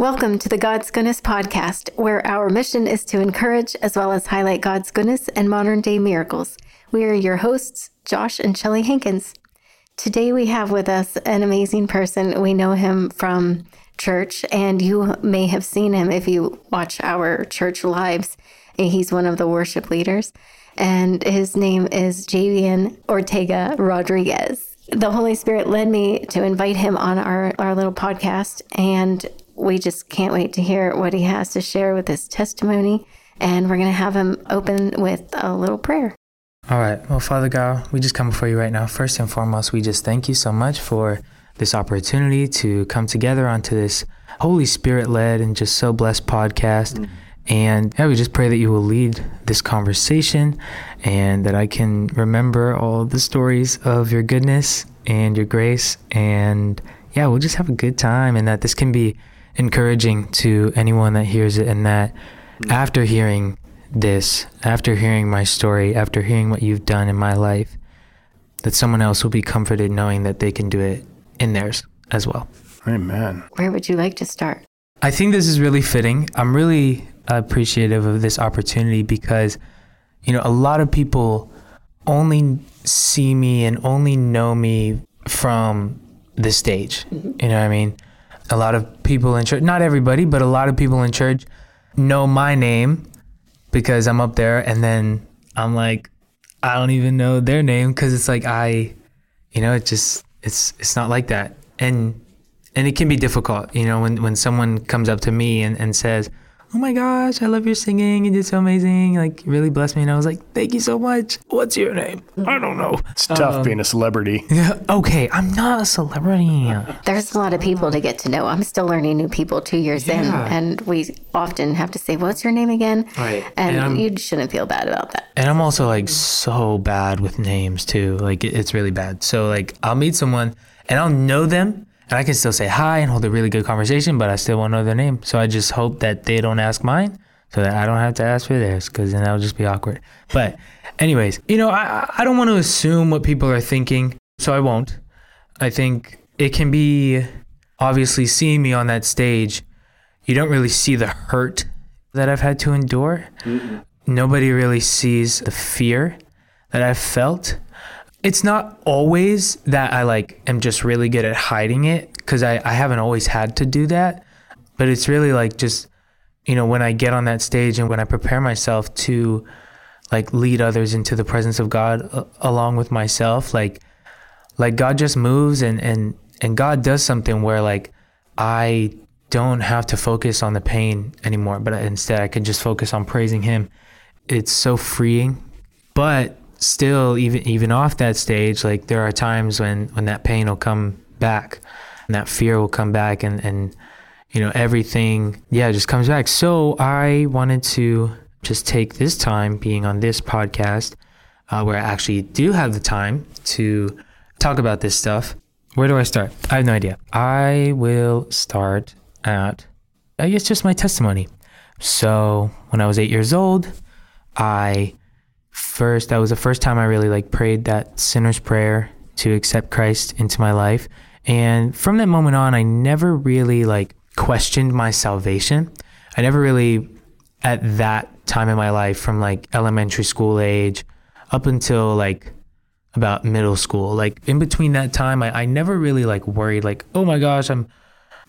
Welcome to the God's Goodness Podcast, where our mission is to encourage as well as highlight God's goodness and modern day miracles. We are your hosts, Josh and Shelly Hankins. Today we have with us an amazing person. We know him from church, and you may have seen him if you watch our church lives. He's one of the worship leaders, and his name is Javian Ortega Rodriguez. The Holy Spirit led me to invite him on our, our little podcast, and we just can't wait to hear what he has to share with his testimony. And we're going to have him open with a little prayer. All right. Well, Father God, we just come before you right now. First and foremost, we just thank you so much for this opportunity to come together onto this Holy Spirit led and just so blessed podcast. Mm-hmm. And yeah, we just pray that you will lead this conversation and that I can remember all the stories of your goodness and your grace. And yeah, we'll just have a good time and that this can be encouraging to anyone that hears it and that mm. after hearing this, after hearing my story, after hearing what you've done in my life, that someone else will be comforted knowing that they can do it in theirs as well. Amen. Where would you like to start? I think this is really fitting. I'm really appreciative of this opportunity because, you know, a lot of people only see me and only know me from the stage. Mm-hmm. You know what I mean? A lot of people in church, not everybody, but a lot of people in church know my name because I'm up there and then I'm like I don't even know their name cuz it's like I you know, it just it's it's not like that. And and it can be difficult, you know, when when someone comes up to me and and says, oh my gosh, I love your singing. You did so amazing. Like, really blessed me. And I was like, thank you so much. What's your name? I don't know. It's tough um, being a celebrity. Yeah. Okay. I'm not a celebrity. There's a lot of people to get to know. I'm still learning new people two years yeah. in. And we often have to say, what's your name again? Right. And, and you shouldn't feel bad about that. And I'm also like so bad with names too. Like, it's really bad. So, like, I'll meet someone and I'll know them and I can still say hi and hold a really good conversation, but I still won't know their name. So I just hope that they don't ask mine so that I don't have to ask for theirs because then that would just be awkward. But, anyways, you know, I, I don't want to assume what people are thinking, so I won't. I think it can be obviously seeing me on that stage, you don't really see the hurt that I've had to endure. Mm-mm. Nobody really sees the fear that I've felt it's not always that I like am just really good at hiding it because I, I haven't always had to do that. But it's really like just, you know, when I get on that stage and when I prepare myself to like lead others into the presence of God uh, along with myself, like, like God just moves and, and, and God does something where like I don't have to focus on the pain anymore, but instead I can just focus on praising Him. It's so freeing. But still even even off that stage like there are times when when that pain will come back and that fear will come back and and you know everything yeah just comes back. So i wanted to just take this time being on this podcast uh, where i actually do have the time to talk about this stuff. Where do i start? I have no idea. I will start at i guess just my testimony. So when i was eight years old i first that was the first time I really like prayed that sinner's prayer to accept Christ into my life. And from that moment on, I never really like questioned my salvation. I never really at that time in my life from like elementary school age up until like about middle school. Like in between that time, I, I never really like worried like, oh my gosh, I'm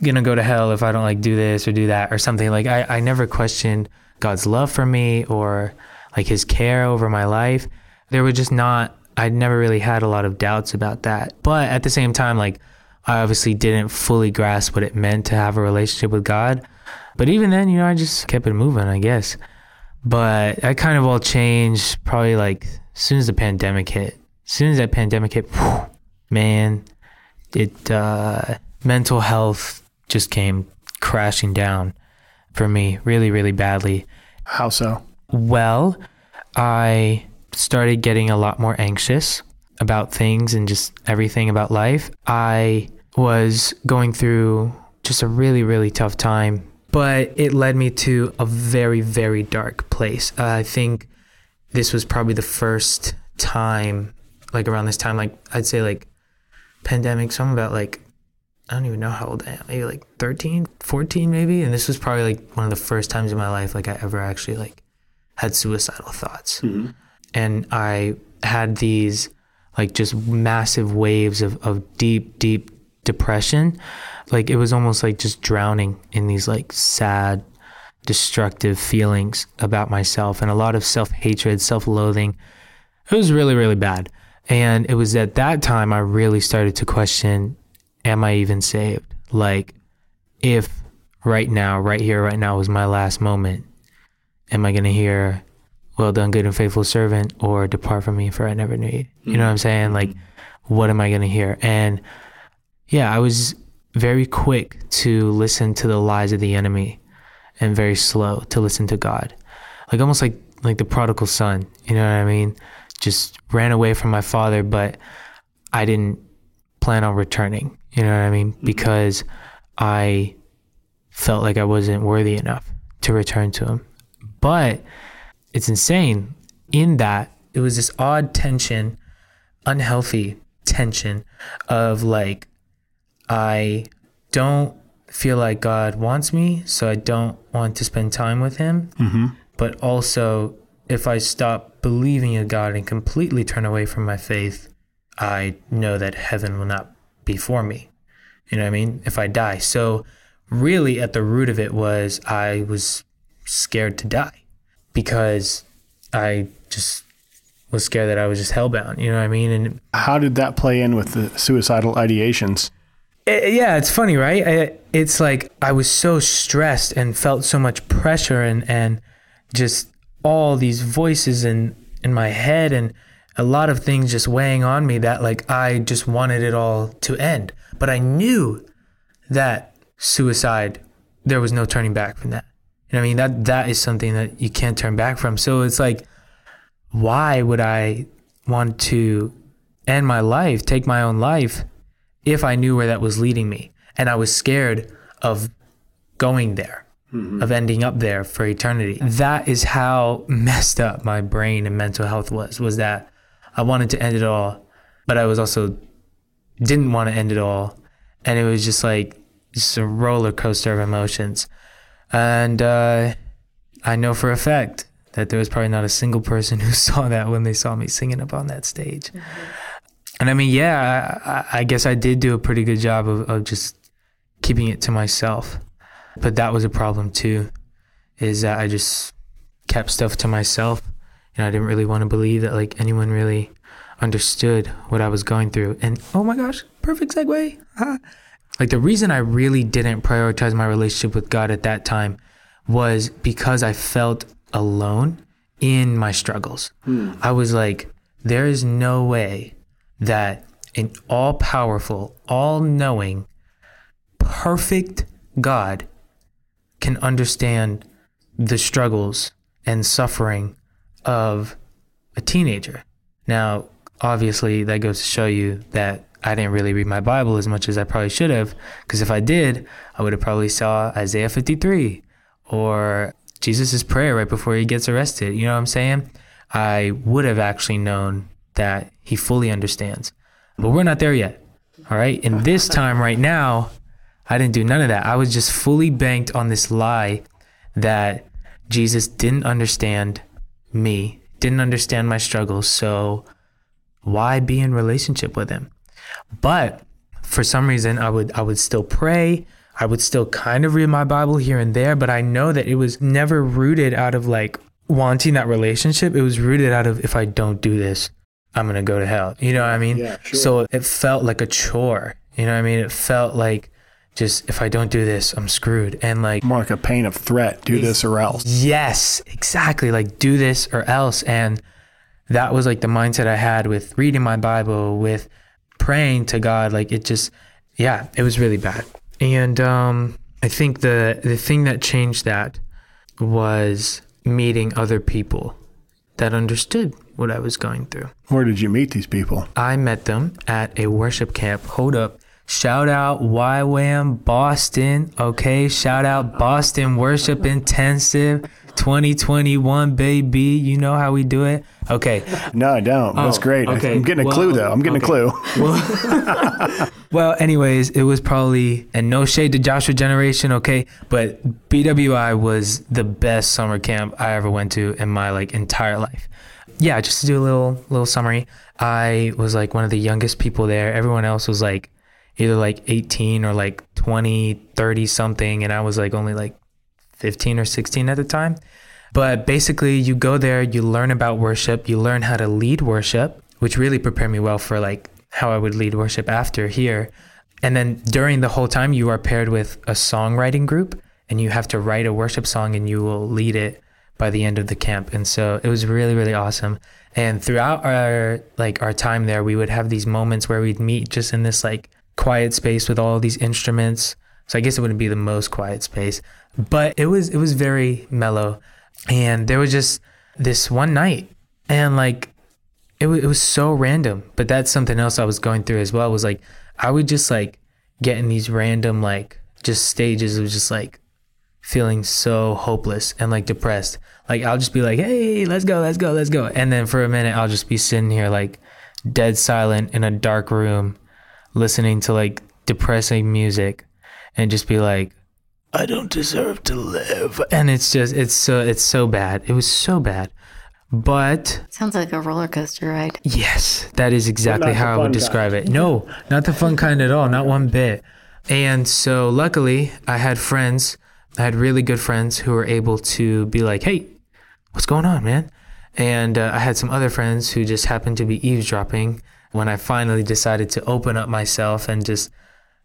gonna go to hell if I don't like do this or do that or something. Like I, I never questioned God's love for me or like his care over my life. There was just not, I'd never really had a lot of doubts about that. But at the same time, like, I obviously didn't fully grasp what it meant to have a relationship with God. But even then, you know, I just kept it moving, I guess. But that kind of all changed probably like as soon as the pandemic hit. As soon as that pandemic hit, whew, man, it, uh, mental health just came crashing down for me really, really badly. How so? Well, I started getting a lot more anxious about things and just everything about life. I was going through just a really, really tough time, but it led me to a very, very dark place. Uh, I think this was probably the first time, like around this time, like I'd say like pandemic, so I'm about like I don't even know how old I am. Maybe like 13, 14 maybe. And this was probably like one of the first times in my life like I ever actually like had suicidal thoughts. Mm-hmm. And I had these like just massive waves of, of deep, deep depression. Like it was almost like just drowning in these like sad, destructive feelings about myself and a lot of self hatred, self loathing. It was really, really bad. And it was at that time I really started to question am I even saved? Like, if right now, right here, right now was my last moment, am I going to hear, well done, good and faithful servant, or depart from me for I never knew you? You know what I'm mm-hmm. saying? Like, mm-hmm. what am I going to hear? And yeah, I was very quick to listen to the lies of the enemy and very slow to listen to God. Like almost like like the prodigal son, you know what I mean? Just ran away from my father, but I didn't plan on returning, you know what I mean? Mm-hmm. Because I felt like I wasn't worthy enough to return to him. But it's insane in that it was this odd tension, unhealthy tension of like I don't feel like God wants me, so I don't want to spend time with Him. Mm-hmm. But also, if I stop believing in God and completely turn away from my faith, I know that heaven will not be for me. You know what I mean? If I die. So, really, at the root of it was I was scared to die because I just was scared that I was just hellbound. You know what I mean? And How did that play in with the suicidal ideations? it, yeah, it's funny, right? I, it's like I was so stressed and felt so much pressure and and just all these voices in in my head and a lot of things just weighing on me that like I just wanted it all to end. But I knew that suicide there was no turning back from that. You know I mean? That that is something that you can't turn back from. So it's like why would I want to end my life, take my own life if I knew where that was leading me. And I was scared of going there, mm-hmm. of ending up there for eternity. That is how messed up my brain and mental health was, was that I wanted to end it all, but I was also didn't want to end it all. And it was just like just a roller coaster of emotions. And uh, I know for a fact that there was probably not a single person who saw that when they saw me singing up on that stage. And I mean, yeah, I, I guess I did do a pretty good job of, of just keeping it to myself. But that was a problem too, is that I just kept stuff to myself. And I didn't really want to believe that like anyone really understood what I was going through. And oh my gosh, perfect segue. Like the reason I really didn't prioritize my relationship with God at that time was because I felt alone in my struggles. Hmm. I was like, there is no way that an all powerful, all knowing, perfect God can understand the struggles and suffering of a teenager. Now, obviously, that goes to show you that I didn't really read my Bible as much as I probably should have, because if I did, I would have probably saw Isaiah 53 or Jesus' prayer right before he gets arrested. You know what I'm saying? I would have actually known that he fully understands. But we're not there yet. All right. And this time right now, I didn't do none of that. I was just fully banked on this lie that Jesus didn't understand me, didn't understand my struggles. So why be in relationship with him? But for some reason I would I would still pray. I would still kind of read my Bible here and there, but I know that it was never rooted out of like wanting that relationship. It was rooted out of if I don't do this, I'm gonna go to hell. You know what I mean? Yeah, sure. So it felt like a chore. You know what I mean? It felt like just if I don't do this, I'm screwed. And like More like a pain of threat. Do this or else. Yes, exactly. Like do this or else. And that was like the mindset I had with reading my Bible, with praying to God. Like it just, yeah, it was really bad. And um, I think the the thing that changed that was meeting other people that understood what I was going through. Where did you meet these people? I met them at a worship camp. Hold up. Shout out YWAM Boston. Okay. Shout out Boston Worship Intensive. 2021, baby. You know how we do it. Okay. No, I don't. That's Oh, great. I- okay. I'm getting a Well, clue though. I'm getting okay. a clue. Well, anyways, it was probably, and no shade to Joshua Generation, okay, but BWI was the best summer camp I ever went to in my like entire life. Yeah, just to do a little little summary, I was like one of the youngest people there. Everyone else was like either like 18 or like 20, 30 something, and I was like only like 15 or 16 at the time. But basically, you go there, you learn about worship, you learn how to lead worship, which really prepared me well for like how I would lead worship after here. And then during the whole time, you are paired with a songwriting group and you have to write a worship song and you will lead it by the end of the camp. And so it was really, really awesome. And throughout our like our time there, we would have these moments where we'd meet just in this like quiet space with all these instruments. So I guess it wouldn't be the most quiet space, but it was it was very mellow. And there was just this one night, and like it, wa- it was so random. But that's something else I was going through as well. Was like I would just like get in these random like just stages of just like feeling so hopeless and like depressed. Like I'll just be like, "Hey, let's go, let's go, let's go," and then for a minute I'll just be sitting here like dead silent in a dark room, listening to like depressing music, and just be like, "I don't deserve to live," and it's just it's so it's so bad. It was so bad, but Sounds like a roller coaster ride. Yes, that is exactly how I would fun describe it. No, not the fun kind at all, not one bit. And so luckily, I had friends, I had really good friends who were able to be like, "Hey, what's going on, man?" And uh, I had some other friends who just happened to be eavesdropping when I finally decided to open up myself and just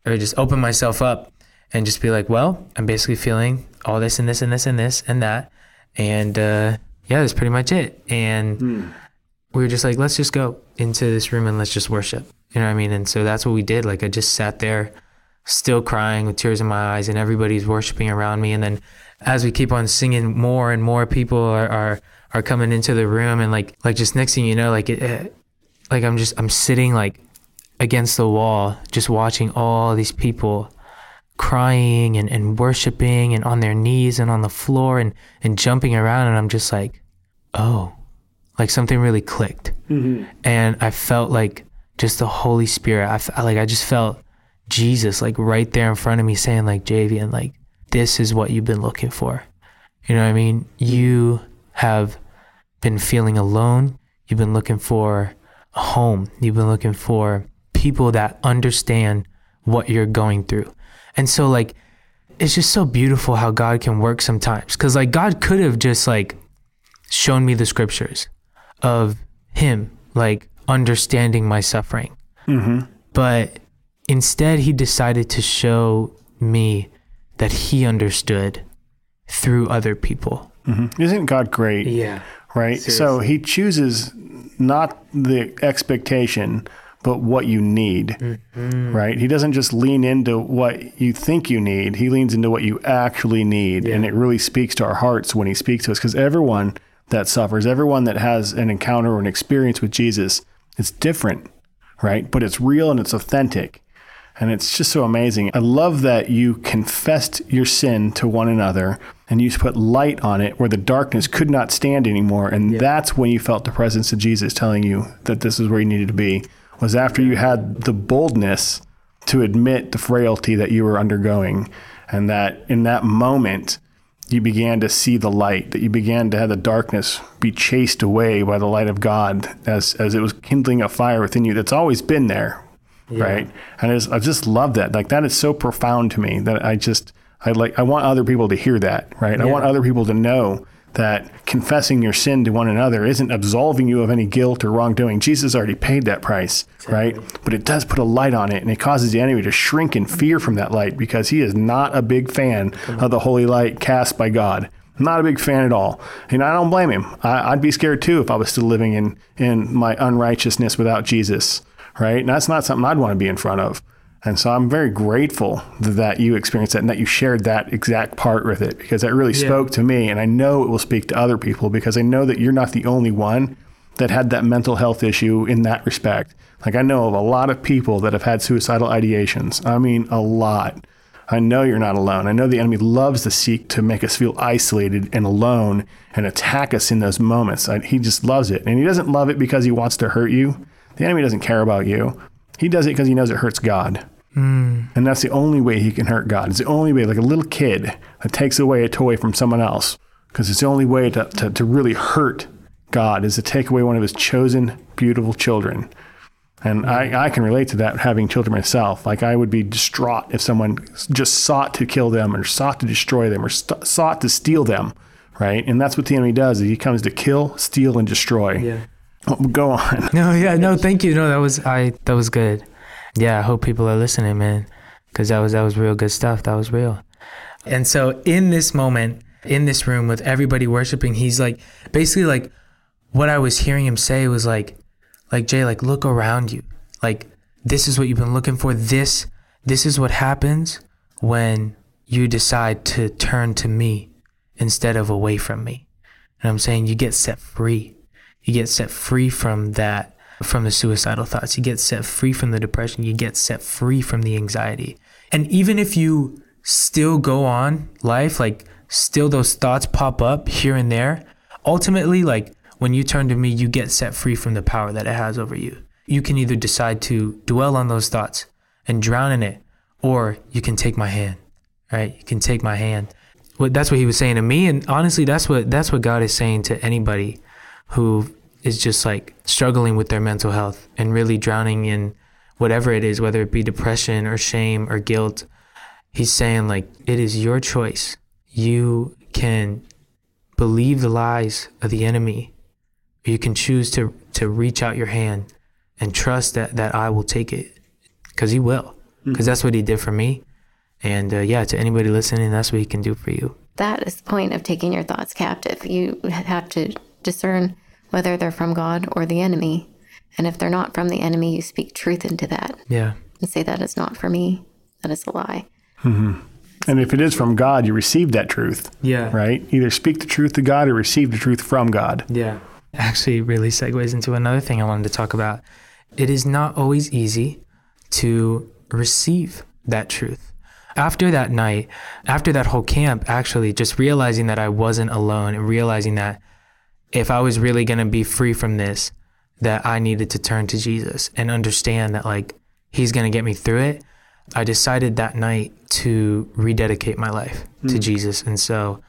or just open myself up and just be like, "Well, I'm basically feeling all this and this and this and this and that." And uh, yeah, that's pretty much it. And we were just like, let's just go into this room and let's just worship. You know what I mean? And so that's what we did. Like I just sat there, still crying with tears in my eyes, and everybody's worshiping around me. And then as we keep on singing, more and more people are are, are coming into the room, and like like just next thing you know, like it, it like I'm just I'm sitting like against the wall, just watching all these people crying and, and worshiping and on their knees and on the floor and, and jumping around and I'm just like, oh, like something really clicked. Mm-hmm. And I felt like just the Holy Spirit. I f- like I just felt Jesus like right there in front of me saying like Javian, like this is what you've been looking for. You know what I mean? You have been feeling alone. You've been looking for a home. You've been looking for people that understand what you're going through. And so like it's just so beautiful how God can work sometimes cuz like God could have just like shown me the scriptures of him like understanding my suffering. Mm-hmm. But instead he decided to show me that he understood through other people. Mm-hmm. Isn't God great? Yeah. Right. So He chooses not the expectation, but what you need. Mm-hmm. Right. He doesn't just lean into what you think you need. He leans into what you actually need, and it really speaks to our hearts when He speaks to us. Because everyone that suffers, everyone that has an encounter or an experience with Jesus, it's different, right? But it's real and it's authentic. And it's just so amazing. I love that you confessed your sin to one another and you put light on it where the darkness could not stand anymore. And that's when you felt the presence of Jesus telling you that this is where you needed to be, was after you had the boldness to admit the frailty that you were undergoing. And that in that moment, you began to see the light, that you began to have the darkness be chased away by the light of God as, as it was kindling a fire within you that's always been there, right? And I just, I just love that. Like that is so profound to me that I just I like I want other people to hear that, right? I want other people to know that confessing your sin to one another isn't absolving you of any guilt or wrongdoing. Jesus already paid that price, right? But it does put a light on it and it causes the enemy to shrink in fear from that light because he is not a big fan of the holy light cast by God. Not a big fan at all. And I don't blame him. I, I'd be scared too if I was still living in, in my unrighteousness without Jesus, right? And that's not something I'd want to be in front of. And so I'm very grateful that you experienced that and that you shared that exact part with it because that really spoke to me. And I know it will speak to other people because I know that you're not the only one that had that mental health issue in that respect. Like I know of a lot of people that have had suicidal ideations. I mean, a lot. I know you're not alone. I know the enemy loves to seek to make us feel isolated and alone and attack us in those moments. I, he just loves it. And he doesn't love it because he wants to hurt you. The enemy doesn't care about you. He does it because he knows it hurts God. Mm. And that's the only way he can hurt God. It's the only way, like a little kid that takes away a toy from someone else, because it's the only way to, to, to really hurt God is to take away one of his chosen, beautiful children. And I, I can relate to that having children myself. Like I would be distraught if someone just sought to kill them or sought to destroy them or st- sought to steal them, right? And that's what the enemy does. He comes to kill, steal, and destroy. Yeah. Oh, go on. No, yeah, no, thank you. No, that was I. That was good. Yeah, I hope people are listening, man, because that was that was real good stuff. That was real. And so in this moment, in this room with everybody worshiping, he's like, basically like, what I was hearing him say was like, like Jay, like look around you. Like this is what you've been looking for. This this is what happens when you decide to turn to me instead of away from me. And I'm saying you get set free. You get set free from that from the suicidal thoughts. You get set free from the depression. You get set free from the anxiety. And even if you still go on life, like still those thoughts pop up here and there, ultimately, like when you turn to me, you get set free from the power that it has over you. You can either decide to dwell on those thoughts and drown in it, or you can take my hand, right? You can take my hand. Well, that's what he was saying to me. And honestly, that's what, that's what God is saying to anybody who is just like struggling with their mental health and really drowning in whatever it is, whether it be depression or shame or guilt. He's saying, like, it is your choice. You can believe the lies of the enemy you can choose to to reach out your hand and trust that that I will take it because He will, because mm-hmm. that's what He did for me. And uh, yeah, to anybody listening, that's what He can do for you. That is the point of taking your thoughts captive. You have to discern whether they're from God or the enemy. And if they're not from the enemy, you speak truth into that. Yeah. And say, that is not for me. That is a lie. Mm-hmm. And if it is from God, you receive that truth. Yeah. Right? Either speak the truth to God or receive the truth from God. Yeah actually really segues into another thing I wanted to talk about. It is not always easy to receive that truth. After that night, after that whole camp, actually just realizing that I wasn't alone and realizing that if I was really going to be free from this, that I needed to turn to Jesus and understand that like he's going to get me through it. I decided that night to rededicate my life mm. to hmm. Jesus. And so,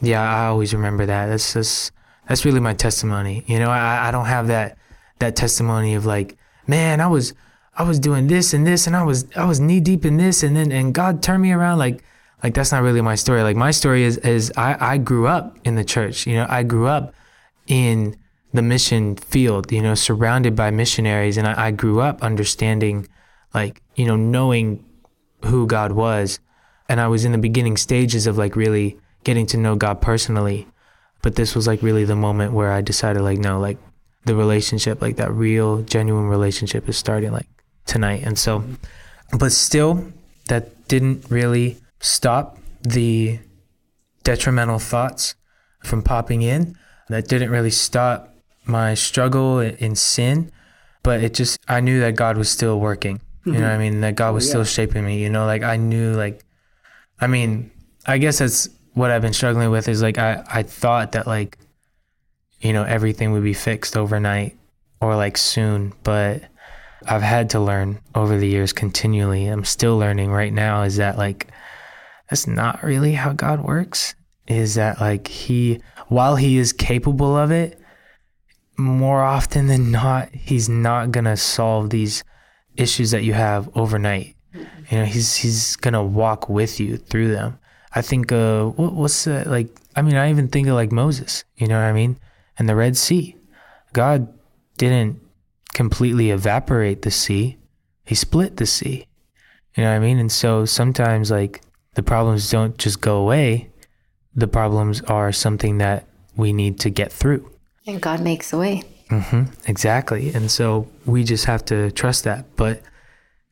yeah, I always remember that. That's just that's really my testimony. You know, I, I don't have that that testimony of like, man, I was I was doing this and this and I was I was knee deep in this and then and God turned me around like like that's not really my story. Like my story is is I, I grew up in the church. You know, I grew up in the mission field, you know, surrounded by missionaries and I, I grew up understanding like, you know, knowing who God was. And I was in the beginning stages of like really getting to know God personally. But this was like really the moment where I decided like no, like the relationship, like that real genuine relationship is starting like tonight. And so but still that didn't really stop the detrimental thoughts from popping in. That didn't really stop my struggle in sin, but it just I knew that God was still working. You know what I mm-hmm. mean? That God was yeah. still shaping me, you know, like I knew like I mean, I guess that's what I've been struggling with is like I, I thought that like you know everything would be fixed overnight or like soon, but I've had to learn over the years continually. I'm still learning right now is that like that's not really how God works. Is that like he while he is capable of it, more often than not, he's not gonna solve these issues that you have overnight. You know, he's he's gonna walk with you through them. I think, uh, what, what's that? Like, I mean, I even think of like Moses, you know what I mean? And the Red Sea. God didn't completely evaporate the sea, He split the sea. You know what I mean? And so sometimes, like, the problems don't just go away, the problems are something that we need to get through. And God makes a way. Mm-hmm, exactly. And so we just have to trust that. But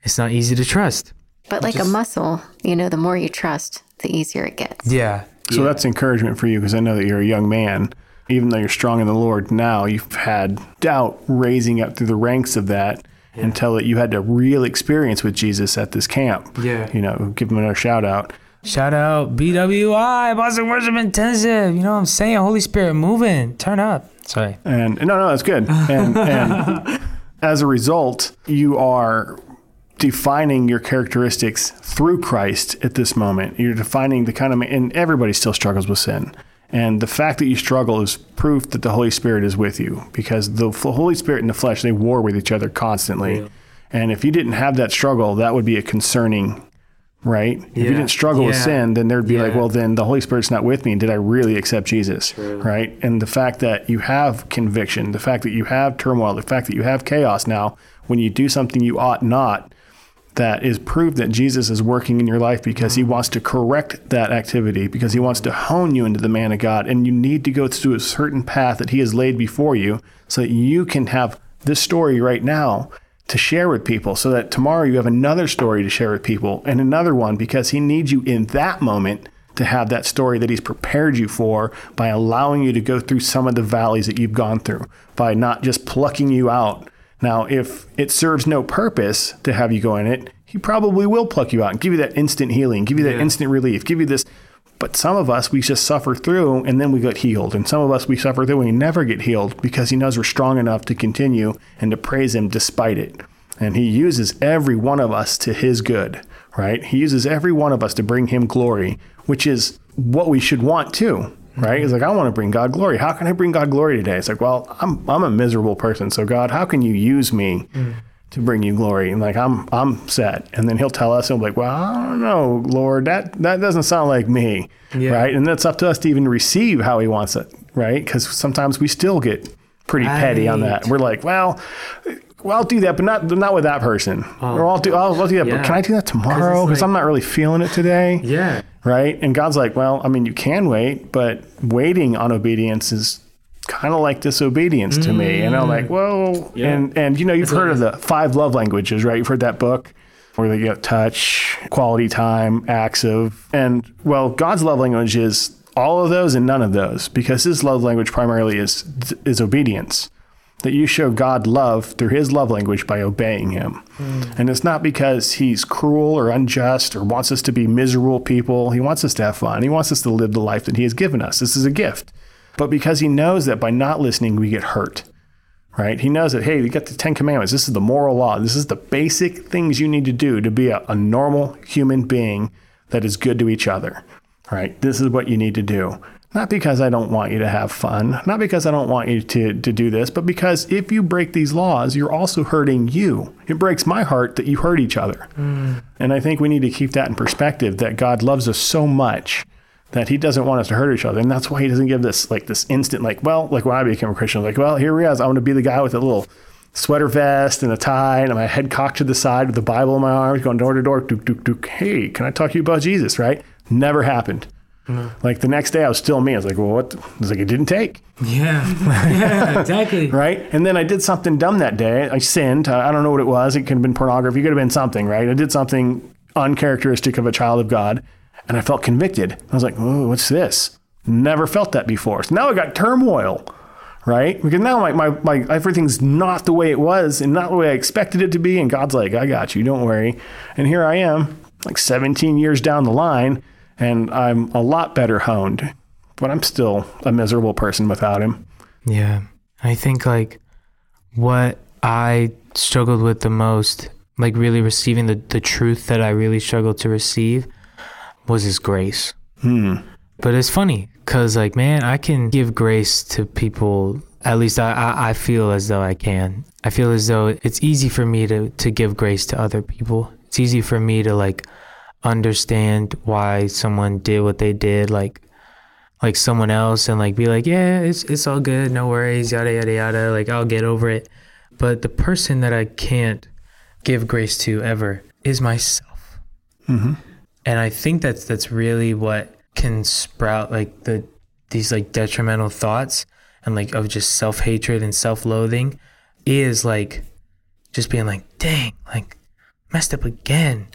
it's not easy to trust. But like just, a muscle, you know, the more you trust, the easier it gets. Yeah. So yeah. that's encouragement for you because I know that you're a young man. Even though you're strong in the Lord now, you've had doubt raising up through the ranks of that. until that you had a real experience with Jesus at this camp. Yeah. You know, give him another shout out. Shout out BWI, Boston Worship Intensive. You know what I'm saying? Holy Spirit moving. Turn up. Sorry. And no, no, that's good. And, and as a result, you are defining your characteristics through Christ at this moment. You're defining the kind of, and everybody still struggles with sin. And the fact that you struggle is proof that the Holy Spirit is with you because the Holy Spirit and the flesh, they war with each other constantly. Yeah. And if you didn't have that struggle, that would be a concerning right? Yeah. If you didn't struggle yeah. with sin, then there'd be yeah. like, well, then the Holy Spirit's not with me. Did I really accept Jesus? True. Right? And the fact that you have conviction, the fact that you have turmoil, the fact that you have chaos now, when you do something you ought not, that is proof that Jesus is working in your life because he mm-hmm. wants to correct that activity, because he wants to hone you into the man of God. And you need to go through a certain path that he has laid before you so that you can have this story right now to share with people so that tomorrow you have another story to share with people and another one because he needs you in that moment to have that story that he's prepared you for by allowing you to go through some of the valleys that you've gone through by not just plucking you out. Now, if it serves no purpose to have you go in it, he probably will pluck you out and give you that instant healing, give you that yeah. instant relief, give you this but some of us, we just suffer through and then we get healed. And some of us, we suffer through and we never get healed because He knows we're strong enough to continue and to praise Him despite it. And He uses every one of us to His good, right? He uses every one of us to bring Him glory, which is what we should want too, right? He's like, I want to bring God glory. How can I bring God glory today? It's like, well, I'm, I'm a miserable person. So, God, how can you use me? Mm to bring you glory. And like I'm I'm set. And then he'll tell us and we'll be like, Well, I don't know, Lord, that that doesn't sound like me. Yeah. Right. And that's up to us to even receive how he wants it, right? Because sometimes we still get pretty right. petty on that. We're like, well, well, I'll do that, but not not with that person. Oh. Or I'll do I'll, I'll do that, yeah. but can I do that tomorrow? Because like, I'm not really feeling it today. Yeah. Right. And God's like, well, I mean, you can wait, but waiting on obedience is kind of like disobedience to me. And I'm like, mm. whoa. Yeah. And and you know, you've heard of the five love languages, right? You've heard that book where they get touch, quality time, acts of, and well, God's love language is all of those and none of those because His love language primarily is is obedience. That you show God love through His love language by obeying Him. Mm. And it's not because He's cruel or unjust or wants us to be miserable people. He wants us to have fun. He wants us to live the life that He has given us. This is a gift but because he knows that by not listening, we get hurt, right? He knows that, hey, we got the Ten Commandments. This is the moral law. This is the basic things you need to do to be a, a normal human being that is good to each other, right? This is what you need to do. Not because I don't want you to have fun, not because I don't want you to, to do this, but because if you break these laws, you're also hurting you. It breaks my heart that you hurt each other. Mm. And I think we need to keep that in perspective that God loves us so much that he doesn't want us to hurt each other. And that's why he doesn't give this like this instant, like, well, like when I became a Christian, like, well, here he is. I want to be the guy with a little sweater vest and a tie and my head cocked to the side with the Bible in my arms, going door to door, dook, dook, dook. Hey, can I talk to you about Jesus? Right? Never happened. Mm-hmm. Like the next day, I was still me. I was like, well, what? I was like, it didn't take. Yeah. yeah, exactly. right. And then I did something dumb that day. I sinned. I don't know what it was. It could have been pornography. It could have been something, right? I did something uncharacteristic of a child of God and I felt convicted. I was like, oh, what's this? Never felt that before. So now I got turmoil, right? Because now my, my, my everything's not the way it was and not the way I expected it to be. And God's like, I got you, don't worry. And here I am, like 17 years down the line, and I'm a lot better honed, but I'm still a miserable person without him. Yeah. I think like what I struggled with the most, like really receiving the, the truth that I really struggled to receive was his grace. Hmm. But it's funny because, like, man, I can give grace to people. At least I, I, I feel as though I can. I feel as though it's easy for me to, to give grace to other people. It's easy for me to, like, understand why someone did what they did, like, like someone else, and, like, be like, yeah, it's, it's all good. No worries, yada, yada, yada. Like, I'll get over it. But the person that I can't give grace to ever is myself. Mm-hmm and I think that's that's really what can sprout like the these like detrimental thoughts and like of just self hatred and self loathing is like just being like, dang, like messed up again.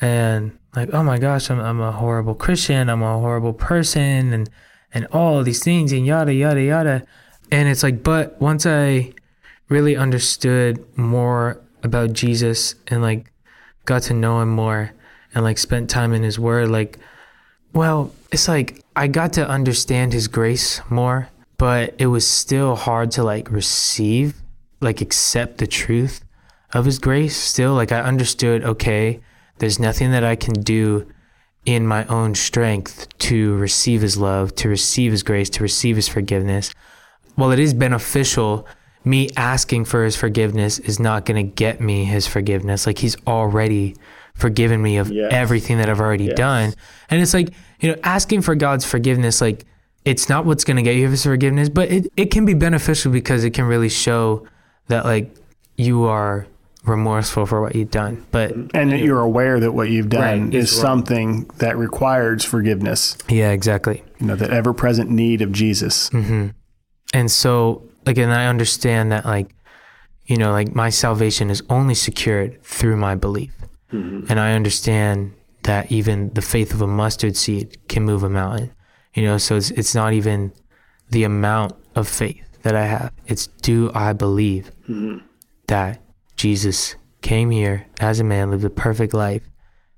And like, oh my gosh, I'm, I'm a horrible Christian. I'm a horrible person and, and all these things and yada, yada, yada. And it's like, but once I really understood more about Jesus and like got to know him more and like spent time in his word, like, well, it's like I got to understand his grace more, but it was still hard to like receive, like accept the truth of his grace. Still, like I understood, okay, there's nothing that I can do in my own strength to receive his love, to receive his grace, to receive his forgiveness. Well, it is beneficial. Me asking for his forgiveness is not going to get me his forgiveness. Like he's already forgiven me of Yes. everything that I've already Yes. done. And it's like, you know, asking for God's forgiveness, like it's not what's going to get you his forgiveness, but it, it can be beneficial because it can really show that like you are remorseful for what you've done. But And that you're aware that what you've done Right, is is wrong. something that requires forgiveness. yeah, exactly. You know, the ever present need of Jesus. Mm-hmm. And so, again, I understand that, like, you know, like my salvation is only secured through my belief. Mm-hmm. And I understand that even the faith of a mustard seed can move a mountain, you know, so it's, it's not even the amount of faith that I have. It's do I believe mm-hmm. that Jesus came here as a man, lived a perfect life,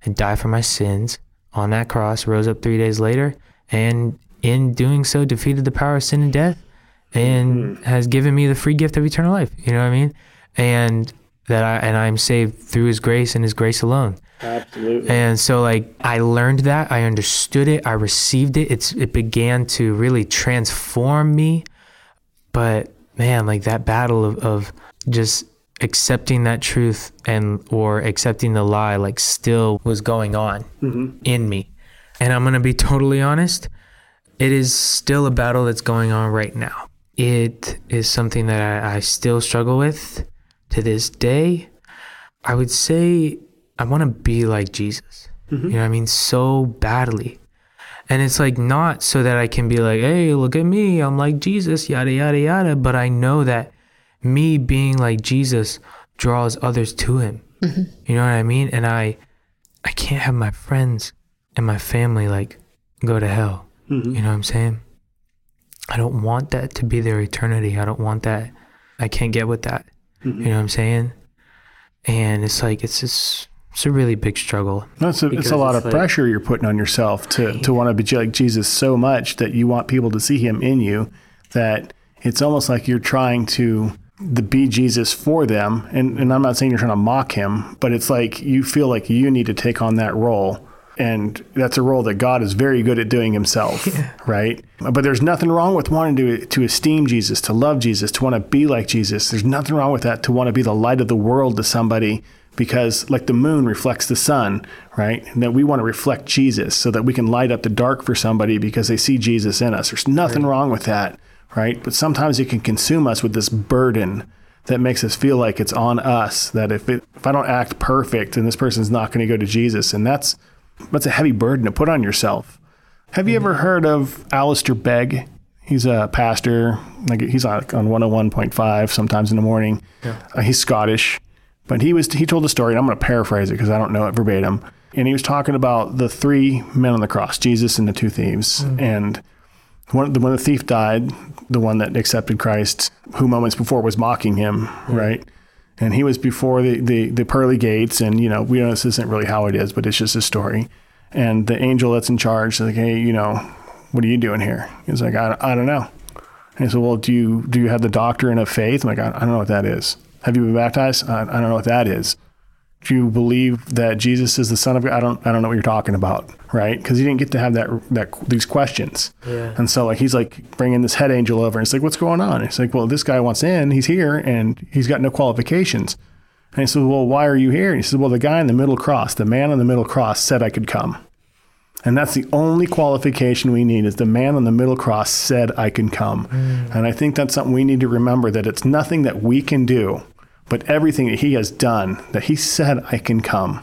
and died for my sins on that cross, rose up three days later, and in doing so defeated the power of sin and death and mm-hmm. has given me the free gift of eternal life. You know what I mean? And that I and I'm saved through his grace and his grace alone. Absolutely. And so like I learned that, I understood it, I received it. It's it began to really transform me. But man, like that battle of, of just accepting that truth and or accepting the lie like still was going on mm-hmm. in me. And I'm gonna be totally honest, it is still a battle that's going on right now. It is something that I, I still struggle with to this day. I would say I want to be like Jesus. Mm-hmm. You know what I mean? So badly. And it's like not so that I can be like, hey, look at me. I'm like Jesus, yada, yada, yada. But I know that me being like Jesus draws others to him. Mm-hmm. You know what I mean? And I I can't have my friends and my family like go to hell. Mm-hmm. You know what I'm saying? I don't want that to be their eternity. I don't want that. I can't get with that. Mm-hmm. You know what I'm saying? And it's like it's just it's a really big struggle. That's a, it's a lot it's of like- pressure you're putting on yourself to, to want to be like Jesus so much that you want people to see him in you that it's almost like you're trying to the be Jesus for them. And, and I'm not saying you're trying to mock him, but it's like you feel like you need to take on that role. And that's a role that God is very good at doing himself, right? But there's nothing wrong with wanting to, to esteem Jesus, to love Jesus, to want to be like Jesus. There's nothing wrong with that, to want to be the light of the world to somebody because like the moon reflects the sun, right? And that we want to reflect Jesus so that we can light up the dark for somebody because they see Jesus in us. There's nothing wrong with that, right? But sometimes it can consume us with this burden that makes us feel like it's on us that if it, if I don't act perfect then this person's not going to go to Jesus and that's that's a heavy burden to put on yourself. Have you ever heard of Alistair Begg? He's a pastor. Like he's on, on 101.5 sometimes in the morning. Uh, he's Scottish, but he was he told a story, and I'm going to paraphrase it because I don't know it verbatim. And he was talking about the three men on the cross, Jesus and the two thieves, and one, the, when the thief died, the one that accepted Christ, who moments before was mocking him, right? And he was before the, the, the pearly gates, and you know we know this isn't really how it is, but it's just a story. And the angel that's in charge is like, hey, you know, what are you doing here? He's like, I, I don't know. And he said, well, do you do you have the doctrine of faith? I'm like, I, I don't know what that is. Have you been baptized? I, I don't know what that is. Do you believe that Jesus is the Son of God? I don't. I don't know what you're talking about, right? Because he didn't get to have that that these questions. Yeah. And so like he's like bringing this head angel over, and it's like, what's going on? It's like, well, this guy wants in. He's here, and he's got no qualifications. And he says, well, why are you here? And he says, well, the guy in the middle cross, the man on the middle cross, said I could come. And that's the only qualification we need is the man on the middle cross said I can come. Mm. And I think that's something we need to remember that it's nothing that we can do, but everything that he has done, that he said I can come.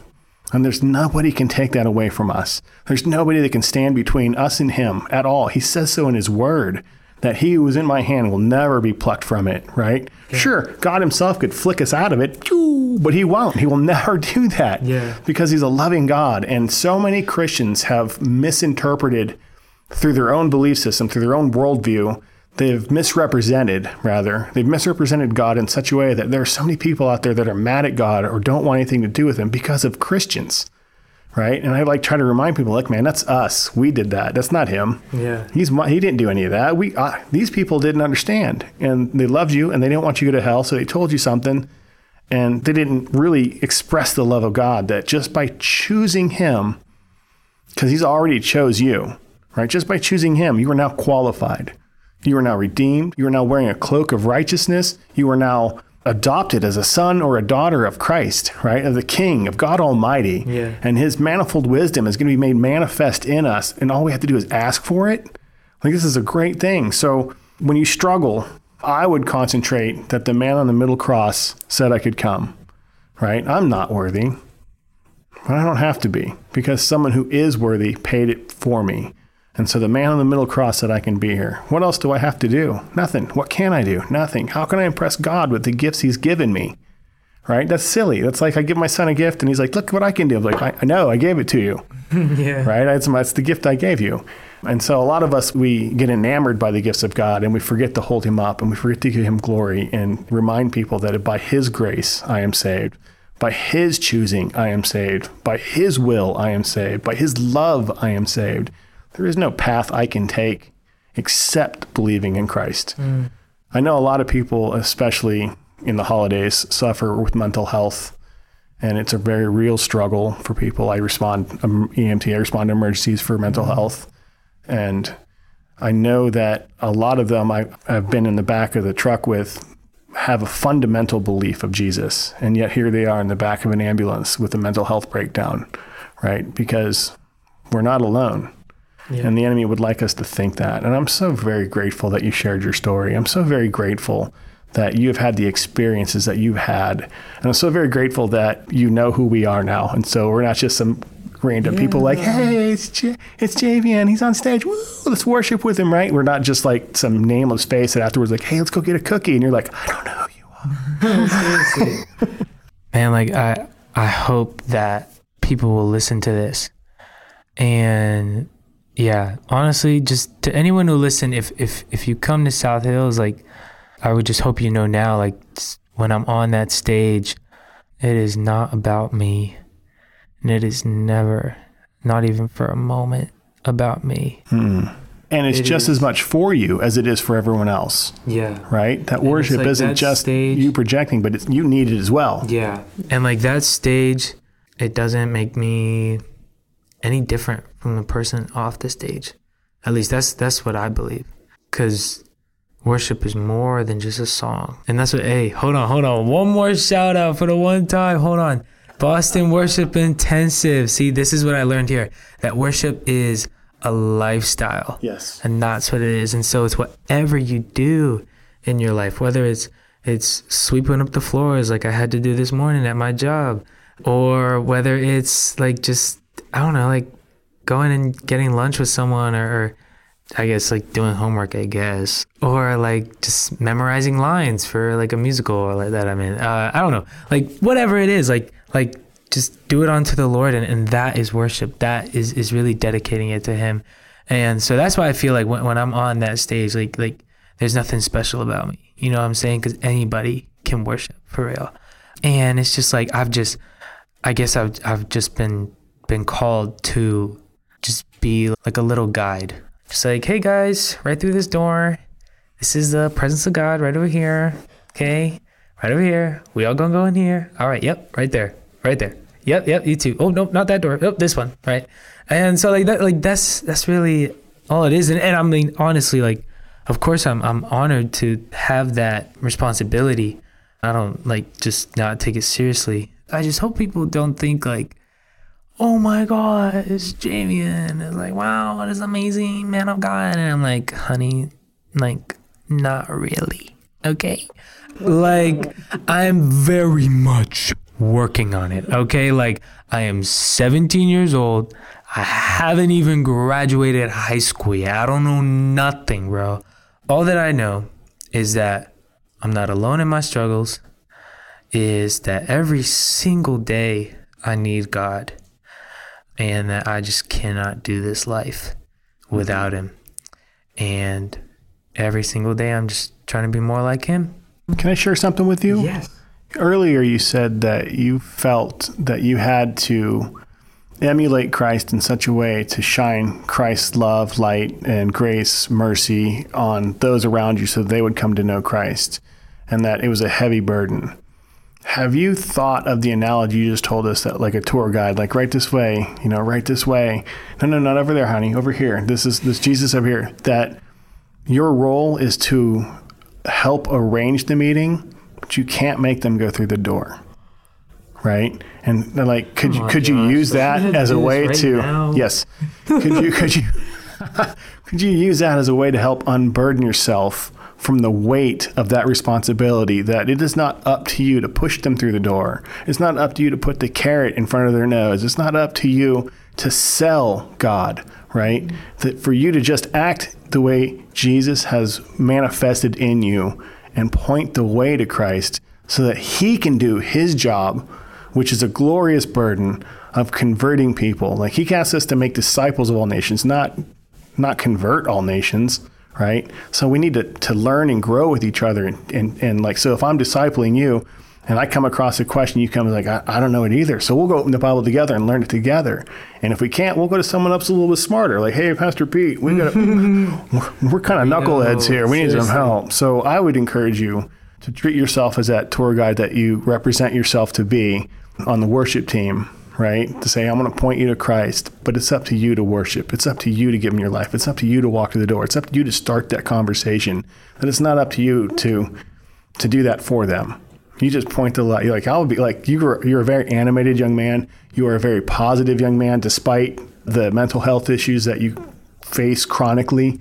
And there's nobody can take that away from us. There's nobody that can stand between us and him at all. He says so in his word that he who is in my hand will never be plucked from it, right? Sure, God himself could flick us out of it, but he won't. He will never do that Yeah. because he's a loving God. And so many Christians have misinterpreted through their own belief system, through their own worldview, they've misrepresented, rather, they've misrepresented God in such a way that there are so many people out there that are mad at God or don't want anything to do with Him because of Christians, right? And I like try to remind people, like, man, that's us. We did that. That's not Him. Yeah. He's he didn't do any of that. We uh, these people didn't understand, and they loved you, and they didn't want you to go to hell, so they told you something, and they didn't really express the love of God. That just by choosing Him, because He's already chose you, right? Just by choosing Him, you are now qualified. You are now redeemed. You are now wearing a cloak of righteousness. You are now adopted as a son or a daughter of Christ, right? Of the King, of God Almighty. Yeah. And his manifold wisdom is going to be made manifest in us. And all we have to do is ask for it. Like, this is a great thing. So, when you struggle, I would concentrate that the man on the middle cross said I could come, right? I'm not worthy, but I don't have to be because someone who is worthy paid it for me. And so the man on the middle cross said, I can be here. What else do I have to do? Nothing. What can I do? Nothing. How can I impress God with the gifts he's given me? Right? That's silly. That's like I give my son a gift and he's like, look what I can do. I'm like, I, I know, I gave it to you. yeah. Right? That's, that's the gift I gave you. And so a lot of us, we get enamored by the gifts of God and we forget to hold him up and we forget to give him glory and remind people that by his grace, I am saved. By his choosing, I am saved. By his will, I am saved. By his love, I am saved. There is no path I can take except believing in Christ. Mm. I know a lot of people, especially in the holidays, suffer with mental health, and it's a very real struggle for people. I respond um, EMT, I respond to emergencies for mental Mm-hmm. health, and I know that a lot of them I, I've been in the back of the truck with have a fundamental belief of Jesus, and yet here they are in the back of an ambulance with a mental health breakdown, right? Because we're not alone. Yeah. And the enemy would like us to think that. And I'm so very grateful that you shared your story. I'm so very grateful that you have had the experiences that you've had. And I'm so very grateful that you know who we are now. And so we're not just some random people like, hey, it's, J- it's Javian. He's on stage. Woo, let's worship with him, right? We're not just like some nameless face that afterwards, like, hey, let's go get a cookie. And you're like, I don't know who you are. Man, like I I hope that people will listen to this. And yeah, honestly, just to anyone who listen, if if if you come to South Hills, like I would just hope you know now, like when I'm on that stage, it is not about me. And it is never, not even for a moment, about me. Hmm. And it's It just is. as much for you as it is for everyone else, Yeah. right? That it's worship like isn't that just stage- you projecting, but it's, you need it as well. Yeah. And like that stage, it doesn't make me any different from the person off the stage. At least that's that's what I believe. Cause worship is more than just a song. And that's what hey, hold on, hold on. One more shout out for the one time. Hold on. Boston Worship Intensive. See, this is what I learned here. That worship is a lifestyle. Yes. And that's what it is. And so it's whatever you do in your life, whether it's it's sweeping up the floors like I had to do this morning at my job, or whether it's like just I don't know, like going and getting lunch with someone or, or I guess like doing homework, I guess, or like just memorizing lines for like a musical or like that. I mean, uh, I don't know, like whatever it is, like like just do it unto the Lord, and, and that is worship. That is is really dedicating it to Him, and so that's why I feel like when, when I'm on that stage, like like there's nothing special about me. You know what I'm saying? Because anybody can worship for real, and it's just like I've just, I guess I've I've just been been called to be like a little guide. Just like, hey guys, right through this door. This is the presence of God right over here. Okay, right over here. We all gonna go in here. All right. Yep. Right there. Right there. Yep. Yep. You too. Oh nope, not that door. Oh, this one. Right. And so like that, like that's that's really all it is. And, and I mean, honestly, like, of course, I'm I'm honored to have that responsibility. I don't like just not take it seriously. I just hope people don't think like oh my god, it's Javian. It's like, wow, what is amazing man of God. And I'm like, honey, like, not really. Okay. Like, I'm very much working on it. Okay. Like, I am 17 years old. I haven't even graduated high school yet. I don't know nothing, bro. All that I know is that I'm not alone in my struggles, is that every single day I need God and that I just cannot do this life mm-hmm. without him. And every single day I'm just trying to be more like him. Can I share something with you? Yes. Earlier, you said that you felt that you had to emulate Christ in such a way to shine Christ's love, light, and grace, mercy on those around you so they would come to know Christ, and that it was a heavy burden. Have you thought of the analogy you just told us that, like a tour guide, like right this way, you know, right this way? No, no, not over there, honey, over here. This is this Jesus over here. That your role is to help arrange the meeting, but you can't make them go through the door right? And they're like, could you on, could you use that as a way right to now. yes? Could you could you could you use that as a way to help unburden yourself from the weight of that responsibility? That it is not up to you to push them through the door. It's not up to you to put the carrot in front of their nose. It's not up to you to sell God, right? That for you to just act the way Jesus has manifested in you and point the way to Christ so that he can do his job, which is a glorious burden of converting people. Like he asks us to make disciples of all nations, not not convert all nations, right? So we need to, to learn and grow with each other. And, and, and like, so if I'm discipling you and I come across a question, you come like, I, I don't know it either. So we'll go open the Bible together and learn it together. And if we can't, we'll go to someone else a little bit smarter. Like, hey, Pastor Pete, we got we're, we're kind of knuckleheads here. We need some help. So I would encourage you to treat yourself as that tour guide that you represent yourself to be on the worship team, right? To say, I'm going to point you to Christ, but it's up to you to worship. It's up to you to give him your life. It's up to you to walk through the door. It's up to you to start that conversation. That it's not up to you to to do that for them. You just point the light. You're like, I'll be like, you you're a very animated young man. You are a very positive young man, despite the mental health issues that you face chronically.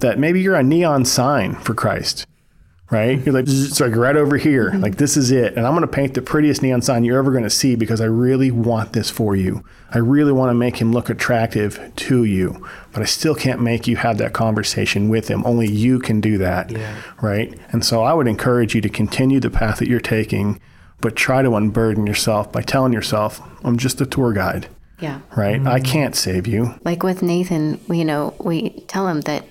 That maybe you're a neon sign for Christ right? You're like, it's like right over here. Mm-hmm. Like, this is it. And I'm going to paint the prettiest neon sign you're ever going to see because I really want this for you. I really want to make him look attractive to you, but I still can't make you have that conversation with him. Only you can do that, Yeah. right? And so I would encourage you to continue the path that you're taking, but try to unburden yourself by telling yourself, I'm just a tour guide, Yeah. right? I mm-hmm. can't save you. Like with Nathan, you know, we tell him that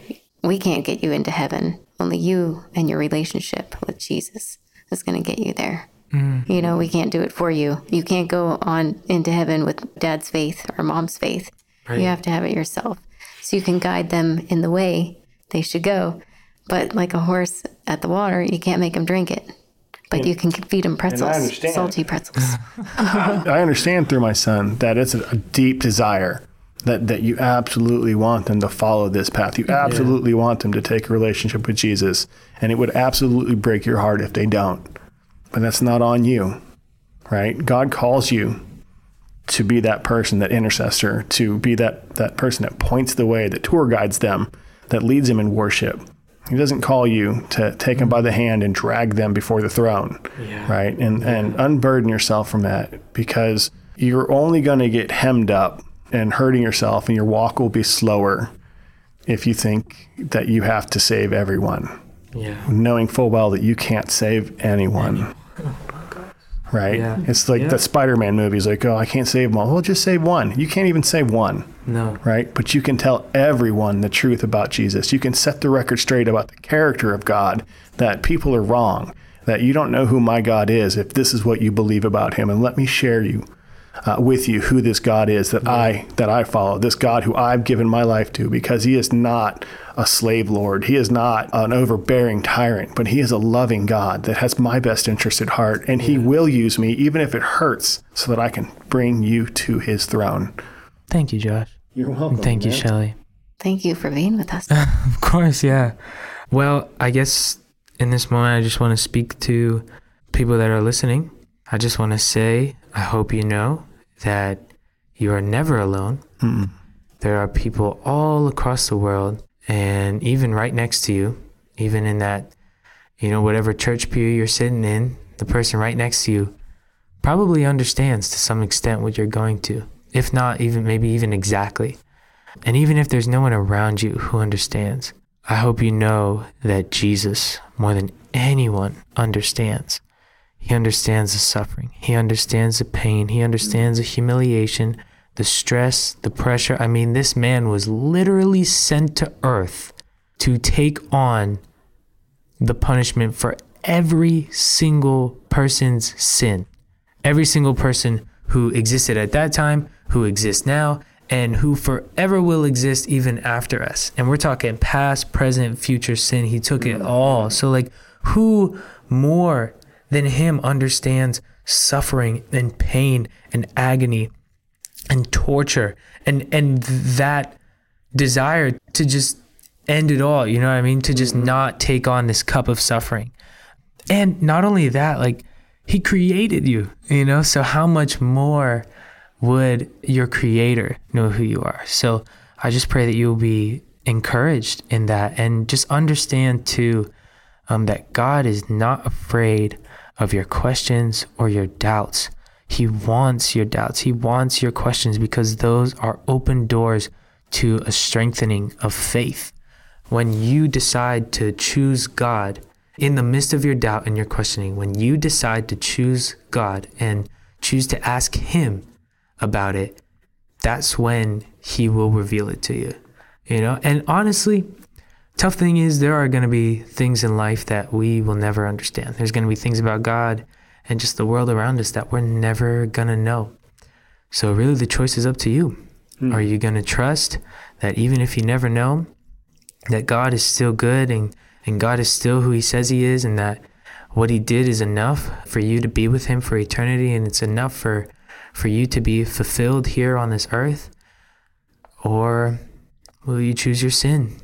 we can't get you into heaven. Only you and your relationship with Jesus is going to get you there. Mm. You know, we can't do it for you. You can't go on into heaven with dad's faith or mom's faith. Right. You have to have it yourself. So you can guide them in the way they should go. But like a horse at the water, you can't make them drink it. But you can feed them pretzels, salty pretzels. I understand through my son that it's a, a deep desire that, that you absolutely want them to follow this path. You absolutely want them to take a relationship with Jesus, and it would absolutely break your heart if they don't. But that's not on you, right? God calls you to be that person, that intercessor, to be that, that person that points the way, that tour guides them, that leads them in worship. He doesn't call you to take them by the hand and drag them before the throne, Yeah. right? And and unburden yourself from that because you're only going to get hemmed up and hurting yourself, and your walk will be slower if you think that you have to save everyone, Yeah. knowing full well that you can't save anyone. Oh right? Yeah. It's like Yeah. the Spider-Man movies, like, oh, I can't save them all. Well, just save one. You can't even save one No. right? But you can tell everyone the truth about Jesus. You can set the record straight about the character of God, that people are wrong, that you don't know who my God is if this is what you believe about him. And let me share you uh, with you who this God is that I that I follow. This God who I've given my life to because he is not a slave lord. He is not an overbearing tyrant, but he is a loving God that has my best interest at heart and he will use me even if it hurts so that I can bring you to his throne. Thank you, Josh. You're welcome. Thank you, Shelly. Thank you for being with us. Of course, yeah. Well, I guess in this moment, I just want to speak to people that are listening. I just want to say, I hope you know that you are never alone. There are people all across the world and even right next to you, even in that, you know, whatever church pew you're sitting in, the person right next to you probably understands to some extent what you're going to, if not even maybe even exactly. And even if there's no one around you who understands, I hope you know that Jesus, more than anyone, understands. He understands the suffering. He understands the pain. He understands the humiliation, the stress, the pressure. I mean, this man was literally sent to earth to take on the punishment for every single person's sin. Every single person who existed at that time, who exists now, and who forever will exist even after us. And we're talking past, present, future sin. He took it all. So, like, who more than him understands suffering and pain and agony and torture and and that desire to just end it all, you know what I mean? To just not take on this cup of suffering. And not only that, like he created you, you know? So how much more would your creator know who you are? So I just pray that you'll be encouraged in that and just understand too um, that God is not afraid of your questions or your doubts. He wants your doubts. He wants your questions because those are open doors to a strengthening of faith. When you decide to choose God in the midst of your doubt and your questioning, when you decide to choose God and choose to ask Him about it, that's when He will reveal it to you. You know, and honestly, tough thing is there are going to be things in life that we will never understand. There's going to be things about God and just the world around us that we're never going to know. So really the choice is up to you. Mm. Are you going to trust that even if you never know that God is still good and and God is still who he says he is and that what he did is enough for you to be with him for eternity and it's enough for for you to be fulfilled here on this earth or will you choose your sin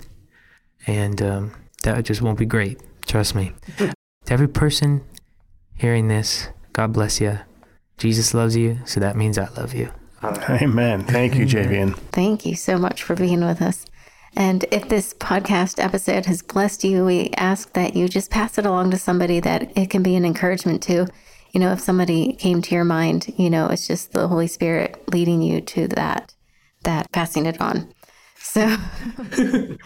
and um, that just won't be great. Trust me. to every person hearing this, God bless you. Jesus loves you, so that means I love you. Amen. Thank you, Javian. Thank you so much for being with us. And if this podcast episode has blessed you, we ask that you just pass it along to somebody that it can be an encouragement to. You know, if somebody came to your mind, you know, it's just the Holy Spirit leading you to that, that passing it on. So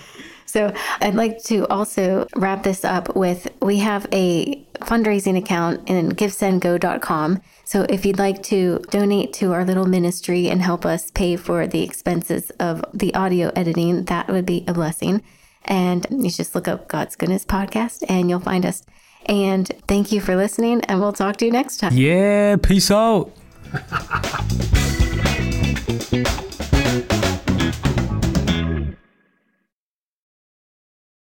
So I'd like to also wrap this up with we have a fundraising account in givesendgo.com. So if you'd like to donate to our little ministry and help us pay for the expenses of the audio editing, that would be a blessing. And you just look up God's Goodness Podcast and you'll find us. And thank you for listening, and we'll talk to you next time. Yeah, peace out.